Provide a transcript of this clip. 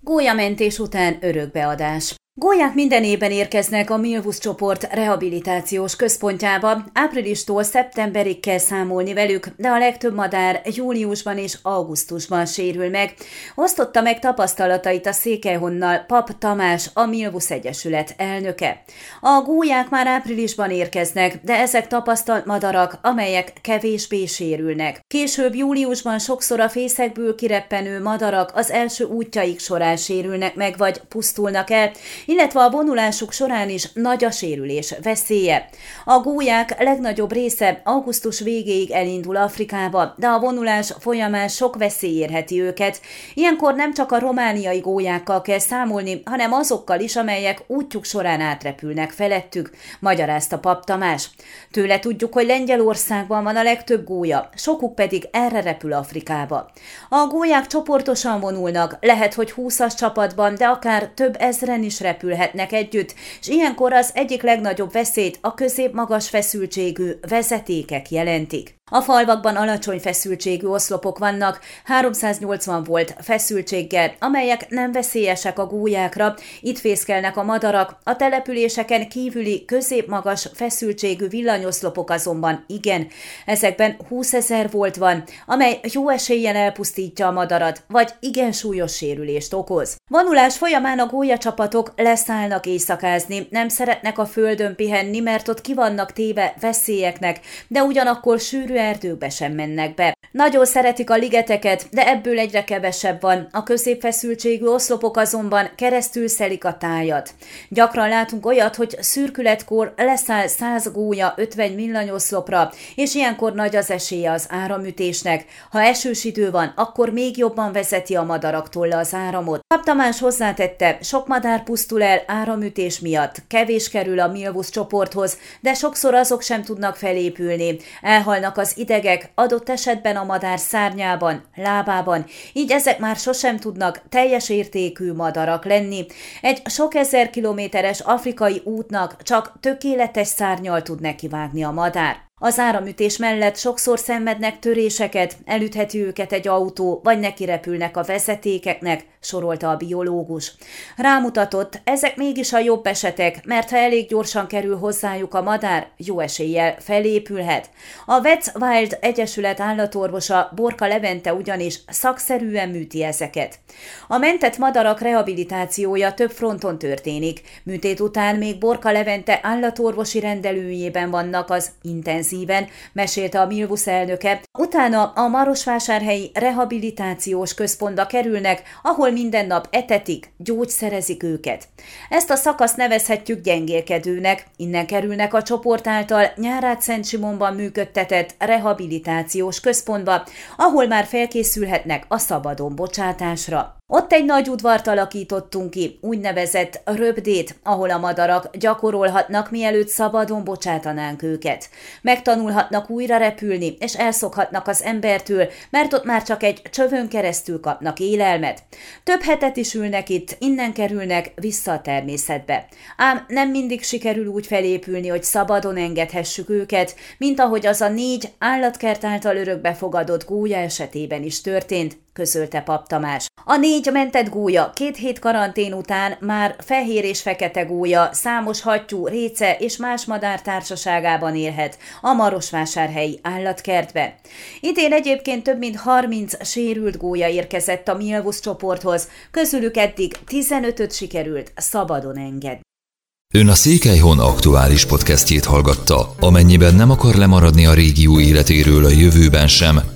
Gólyamentés után örökbeadás. Gólyák minden évben érkeznek a Milvus csoport rehabilitációs központjába, áprilistól szeptemberig kell számolni velük, de a legtöbb madár júliusban és augusztusban sérül meg. Osztotta meg tapasztalatait a Székelyhonnal Pap Tamás, a Milvus Egyesület elnöke. A gólyák már áprilisban érkeznek, de ezek tapasztalt madarak, amelyek kevésbé sérülnek. Később júliusban sokszor a fészekből kireppenő madarak az első útjaik során sérülnek meg vagy pusztulnak el, illetve a vonulásuk során is nagy a sérülés veszélye. A gólyák legnagyobb része augusztus végéig elindul Afrikába, de a vonulás folyamán sok veszély érheti őket. Ilyenkor nem csak a romániai gólyákkal kell számolni, hanem azokkal is, amelyek útjuk során átrepülnek felettük, magyarázta Pap Tamás. Tőle tudjuk, hogy Lengyelországban van a legtöbb gólya, sokuk pedig erre repül Afrikába. A gólyák csoportosan vonulnak, lehet, hogy 20-as csapatban, de akár több ezren is repül repülhetnek együtt, és ilyenkor az egyik legnagyobb veszélyt a közép-magas feszültségű vezetékek jelentik. A falvakban alacsony feszültségű oszlopok vannak, 380 volt feszültséggel, amelyek nem veszélyesek a gólyákra, itt fészkelnek a madarak, a településeken kívüli középmagas feszültségű villanyoszlopok azonban igen. Ezekben 20 ezer volt van, amely jó eséllyel elpusztítja a madarat, vagy igen súlyos sérülést okoz. Vonulás folyamán a gólyacsapatok leszállnak éjszakázni, nem szeretnek a földön pihenni, mert ott ki vannak téve veszélyeknek, de ugyanakkor sűrű erdőkbe sem mennek be. Nagyon szeretik a ligeteket, de ebből egyre kevesebb van. A középfeszültségű oszlopok azonban keresztül szelik a tájat. Gyakran látunk olyat, hogy szürkületkor leszáll 100 gólya 50 villanyoszlopra, és ilyenkor nagy az esélye az áramütésnek. Ha esős idő van, akkor még jobban vezeti a madaraktól le az áramot. Kaptamás hozzátette, sok madár pusztul el áramütés miatt, kevés kerül a Milvus csoporthoz, de sokszor azok sem tudnak felépülni. Elhalnak az idegek, adott esetben a madár szárnyában, lábában, így ezek már sosem tudnak teljes értékű madarak lenni. Egy sok ezer kilométeres afrikai útnak csak tökéletes szárnyal tud nekivágni a madár. Az áramütés mellett sokszor szenvednek töréseket, elütheti őket egy autó, vagy neki repülnek a vezetékeknek, sorolta a biológus. Rámutatott, ezek mégis a jobb esetek, mert ha elég gyorsan kerül hozzájuk a madár, jó eséllyel felépülhet. A Vets Wild Egyesület állatorvosa Borka Levente ugyanis szakszerűen műti ezeket. A mentett madarak rehabilitációja több fronton történik. Műtét után még Borka Levente állatorvosi rendelőjében vannak az intenzív intenzíven, mesélte a Milvus elnöke. Utána a Marosvásárhelyi Rehabilitációs Központba kerülnek, ahol minden nap etetik, gyógyszerezik őket. Ezt a szakaszt nevezhetjük gyengélkedőnek, innen kerülnek a csoport által Nyárát Szent Simonban működtetett rehabilitációs központba, ahol már felkészülhetnek a szabadon bocsátásra. Ott egy nagy udvart alakítottunk ki, úgynevezett röbdét, ahol a madarak gyakorolhatnak, mielőtt szabadon bocsátanánk őket. Megtanulhatnak újra repülni, és elszokhatnak az embertől, mert ott már csak egy csövön keresztül kapnak élelmet. Több hetet is ülnek itt, innen kerülnek vissza a természetbe. Ám nem mindig sikerül úgy felépülni, hogy szabadon engedhessük őket, mint ahogy az a négy állatkert által örökbefogadott gólya esetében is történt, közölte Pap Tamás. A négy mentett gólya két hét karantén után már fehér és fekete gólya, számos hattyú, réce és más madár társaságában élhet a Marosvásárhelyi állatkertbe. Idén egyébként több mint 30 sérült gólya érkezett a Milvus csoporthoz, közülük eddig 15-öt sikerült szabadon engedni. Ön a Székelyhon aktuális podcastjét hallgatta. Amennyiben nem akar lemaradni a régió életéről a jövőben sem,